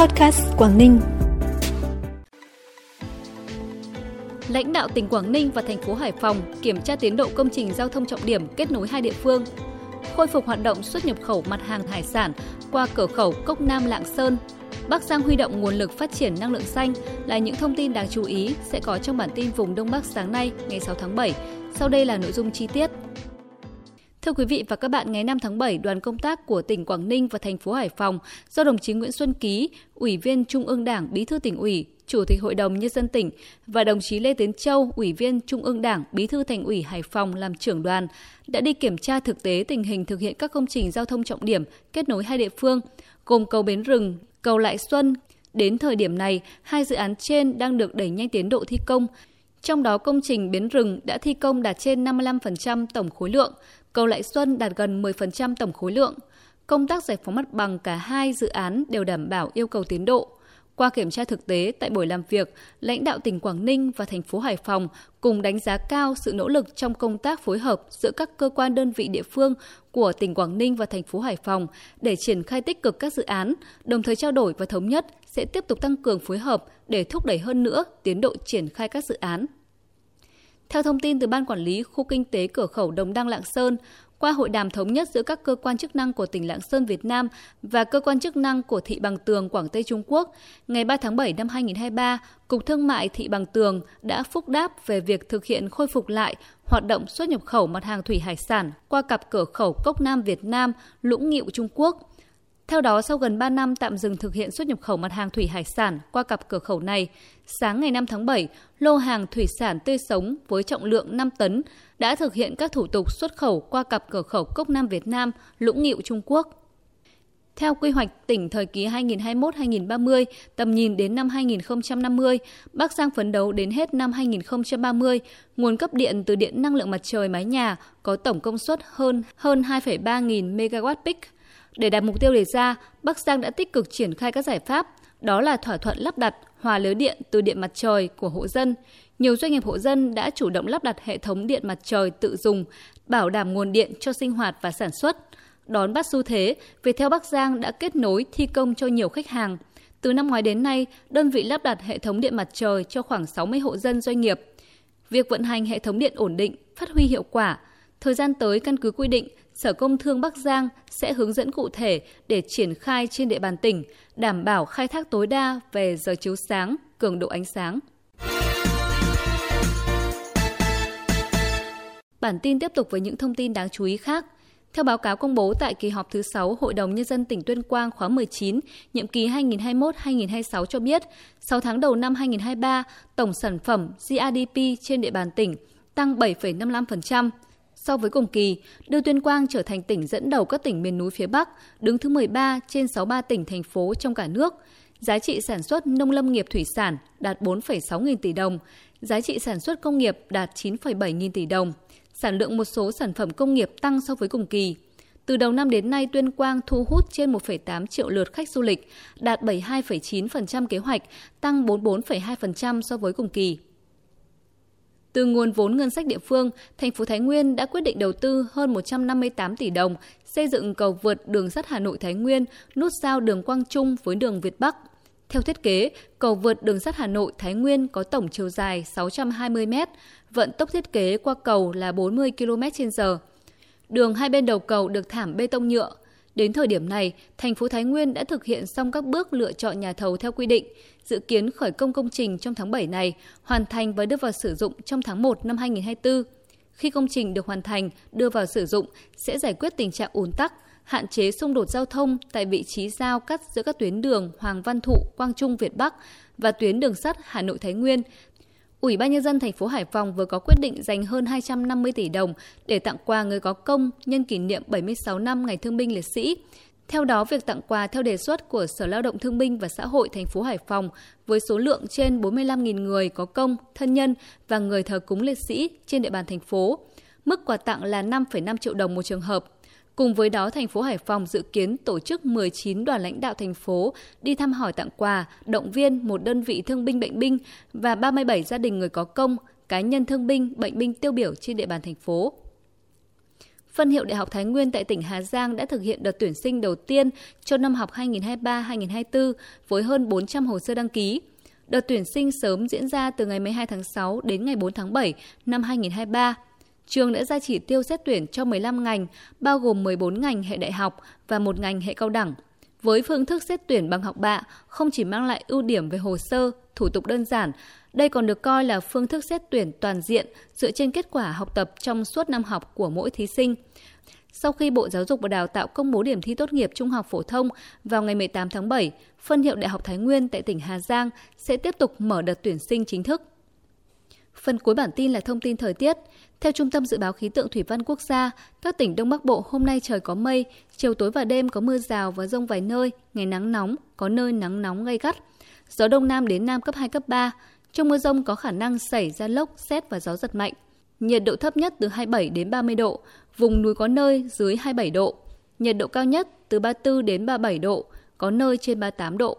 Podcast Quảng Ninh. Lãnh đạo tỉnh Quảng Ninh và thành phố Hải Phòng kiểm tra tiến độ công trình giao thông trọng điểm kết nối hai địa phương. Khôi phục hoạt động xuất nhập khẩu mặt hàng hải sản qua cửa khẩu Cốc Nam Lạng Sơn. Bắc Giang huy động nguồn lực phát triển năng lượng xanh là những thông tin đáng chú ý sẽ có trong bản tin vùng Đông Bắc sáng nay, ngày 6 tháng 7. Sau đây là nội dung chi tiết. Thưa quý vị và các bạn, ngày 5 tháng 7, đoàn công tác của tỉnh Quảng Ninh và thành phố Hải Phòng do đồng chí Nguyễn Xuân Ký, Ủy viên Trung ương Đảng, Bí thư tỉnh ủy, Chủ tịch Hội đồng Nhân dân tỉnh và đồng chí Lê Tiến Châu, Ủy viên Trung ương Đảng, Bí thư Thành ủy Hải Phòng làm trưởng đoàn, đã đi kiểm tra thực tế tình hình thực hiện các công trình giao thông trọng điểm kết nối hai địa phương, gồm cầu Bến Rừng, cầu Lại Xuân. Đến thời điểm này, hai dự án trên đang được đẩy nhanh tiến độ thi công, trong đó công trình Bến Rừng đã thi công đạt trên 55% tổng khối lượng, cầu Lại Xuân đạt gần 10% tổng khối lượng. Công tác giải phóng mặt bằng cả hai dự án đều đảm bảo yêu cầu tiến độ. Qua kiểm tra thực tế tại buổi làm việc, lãnh đạo tỉnh Quảng Ninh và thành phố Hải Phòng cùng đánh giá cao sự nỗ lực trong công tác phối hợp giữa các cơ quan đơn vị địa phương của tỉnh Quảng Ninh và thành phố Hải Phòng để triển khai tích cực các dự án, đồng thời trao đổi và thống nhất sẽ tiếp tục tăng cường phối hợp để thúc đẩy hơn nữa tiến độ triển khai các dự án. Theo thông tin từ Ban Quản lý Khu Kinh tế Cửa khẩu Đồng Đăng Lạng Sơn, qua hội đàm thống nhất giữa các cơ quan chức năng của tỉnh Lạng Sơn Việt Nam và cơ quan chức năng của Thị Bằng Tường Quảng Tây Trung Quốc, ngày 3 tháng 7 năm 2023, Cục Thương mại Thị Bằng Tường đã phúc đáp về việc thực hiện khôi phục lại hoạt động xuất nhập khẩu mặt hàng thủy hải sản qua cặp cửa khẩu Cốc Nam Việt Nam, Lũng Nghịu Trung Quốc – theo đó, sau gần 3 năm tạm dừng thực hiện xuất nhập khẩu mặt hàng thủy hải sản qua cặp cửa khẩu này, sáng ngày 5 tháng 7, lô hàng thủy sản tươi sống với trọng lượng 5 tấn đã thực hiện các thủ tục xuất khẩu qua cặp cửa khẩu Cốc Nam Việt Nam, Lũng Nghịu Trung Quốc. Theo quy hoạch tỉnh thời kỳ 2021-2030, tầm nhìn đến năm 2050, Bắc Giang phấn đấu đến hết năm 2030, nguồn cấp điện từ điện năng lượng mặt trời mái nhà có tổng công suất hơn hơn 2,3 nghìn MWp peak để đạt mục tiêu đề ra, Bắc Giang đã tích cực triển khai các giải pháp, đó là thỏa thuận lắp đặt hòa lưới điện từ điện mặt trời của hộ dân. Nhiều doanh nghiệp hộ dân đã chủ động lắp đặt hệ thống điện mặt trời tự dùng, bảo đảm nguồn điện cho sinh hoạt và sản xuất. Đón bắt xu thế, Viettel Bắc Giang đã kết nối thi công cho nhiều khách hàng. Từ năm ngoái đến nay, đơn vị lắp đặt hệ thống điện mặt trời cho khoảng 60 hộ dân doanh nghiệp. Việc vận hành hệ thống điện ổn định, phát huy hiệu quả. Thời gian tới căn cứ quy định, Sở Công Thương Bắc Giang sẽ hướng dẫn cụ thể để triển khai trên địa bàn tỉnh, đảm bảo khai thác tối đa về giờ chiếu sáng, cường độ ánh sáng. Bản tin tiếp tục với những thông tin đáng chú ý khác. Theo báo cáo công bố tại kỳ họp thứ 6 Hội đồng Nhân dân tỉnh Tuyên Quang khóa 19, nhiệm kỳ 2021-2026 cho biết, 6 tháng đầu năm 2023, tổng sản phẩm GRDP trên địa bàn tỉnh tăng 7,55%, so với cùng kỳ, đưa Tuyên Quang trở thành tỉnh dẫn đầu các tỉnh miền núi phía Bắc, đứng thứ 13 trên 63 tỉnh thành phố trong cả nước. Giá trị sản xuất nông lâm nghiệp thủy sản đạt 4,6 nghìn tỷ đồng, giá trị sản xuất công nghiệp đạt 9,7 nghìn tỷ đồng. Sản lượng một số sản phẩm công nghiệp tăng so với cùng kỳ. Từ đầu năm đến nay, Tuyên Quang thu hút trên 1,8 triệu lượt khách du lịch, đạt 72,9% kế hoạch, tăng 44,2% so với cùng kỳ. Từ nguồn vốn ngân sách địa phương, thành phố Thái Nguyên đã quyết định đầu tư hơn 158 tỷ đồng xây dựng cầu vượt đường sắt Hà Nội Thái Nguyên, nút giao đường Quang Trung với đường Việt Bắc. Theo thiết kế, cầu vượt đường sắt Hà Nội Thái Nguyên có tổng chiều dài 620 m, vận tốc thiết kế qua cầu là 40 km/h. Đường hai bên đầu cầu được thảm bê tông nhựa, Đến thời điểm này, thành phố Thái Nguyên đã thực hiện xong các bước lựa chọn nhà thầu theo quy định, dự kiến khởi công công trình trong tháng 7 này, hoàn thành và đưa vào sử dụng trong tháng 1 năm 2024. Khi công trình được hoàn thành, đưa vào sử dụng sẽ giải quyết tình trạng ùn tắc, hạn chế xung đột giao thông tại vị trí giao cắt giữa các tuyến đường Hoàng Văn Thụ, Quang Trung, Việt Bắc và tuyến đường sắt Hà Nội Thái Nguyên, Ủy ban nhân dân thành phố Hải Phòng vừa có quyết định dành hơn 250 tỷ đồng để tặng quà người có công nhân kỷ niệm 76 năm Ngày Thương binh Liệt sĩ. Theo đó, việc tặng quà theo đề xuất của Sở Lao động Thương binh và Xã hội thành phố Hải Phòng với số lượng trên 45.000 người có công, thân nhân và người thờ cúng liệt sĩ trên địa bàn thành phố. Mức quà tặng là 5,5 triệu đồng một trường hợp. Cùng với đó, thành phố Hải Phòng dự kiến tổ chức 19 đoàn lãnh đạo thành phố đi thăm hỏi tặng quà, động viên một đơn vị thương binh bệnh binh và 37 gia đình người có công, cá nhân thương binh, bệnh binh tiêu biểu trên địa bàn thành phố. Phân hiệu Đại học Thái Nguyên tại tỉnh Hà Giang đã thực hiện đợt tuyển sinh đầu tiên cho năm học 2023-2024 với hơn 400 hồ sơ đăng ký. Đợt tuyển sinh sớm diễn ra từ ngày 12 tháng 6 đến ngày 4 tháng 7 năm 2023. Trường đã ra chỉ tiêu xét tuyển cho 15 ngành, bao gồm 14 ngành hệ đại học và một ngành hệ cao đẳng. Với phương thức xét tuyển bằng học bạ, không chỉ mang lại ưu điểm về hồ sơ, thủ tục đơn giản, đây còn được coi là phương thức xét tuyển toàn diện dựa trên kết quả học tập trong suốt năm học của mỗi thí sinh. Sau khi Bộ Giáo dục và Đào tạo công bố điểm thi tốt nghiệp trung học phổ thông vào ngày 18 tháng 7, phân hiệu Đại học Thái Nguyên tại tỉnh Hà Giang sẽ tiếp tục mở đợt tuyển sinh chính thức. Phần cuối bản tin là thông tin thời tiết. Theo Trung tâm Dự báo Khí tượng Thủy văn Quốc gia, các tỉnh Đông Bắc Bộ hôm nay trời có mây, chiều tối và đêm có mưa rào và rông vài nơi, ngày nắng nóng, có nơi nắng nóng gay gắt. Gió Đông Nam đến Nam cấp 2, cấp 3. Trong mưa rông có khả năng xảy ra lốc, xét và gió giật mạnh. Nhiệt độ thấp nhất từ 27 đến 30 độ, vùng núi có nơi dưới 27 độ. Nhiệt độ cao nhất từ 34 đến 37 độ, có nơi trên 38 độ.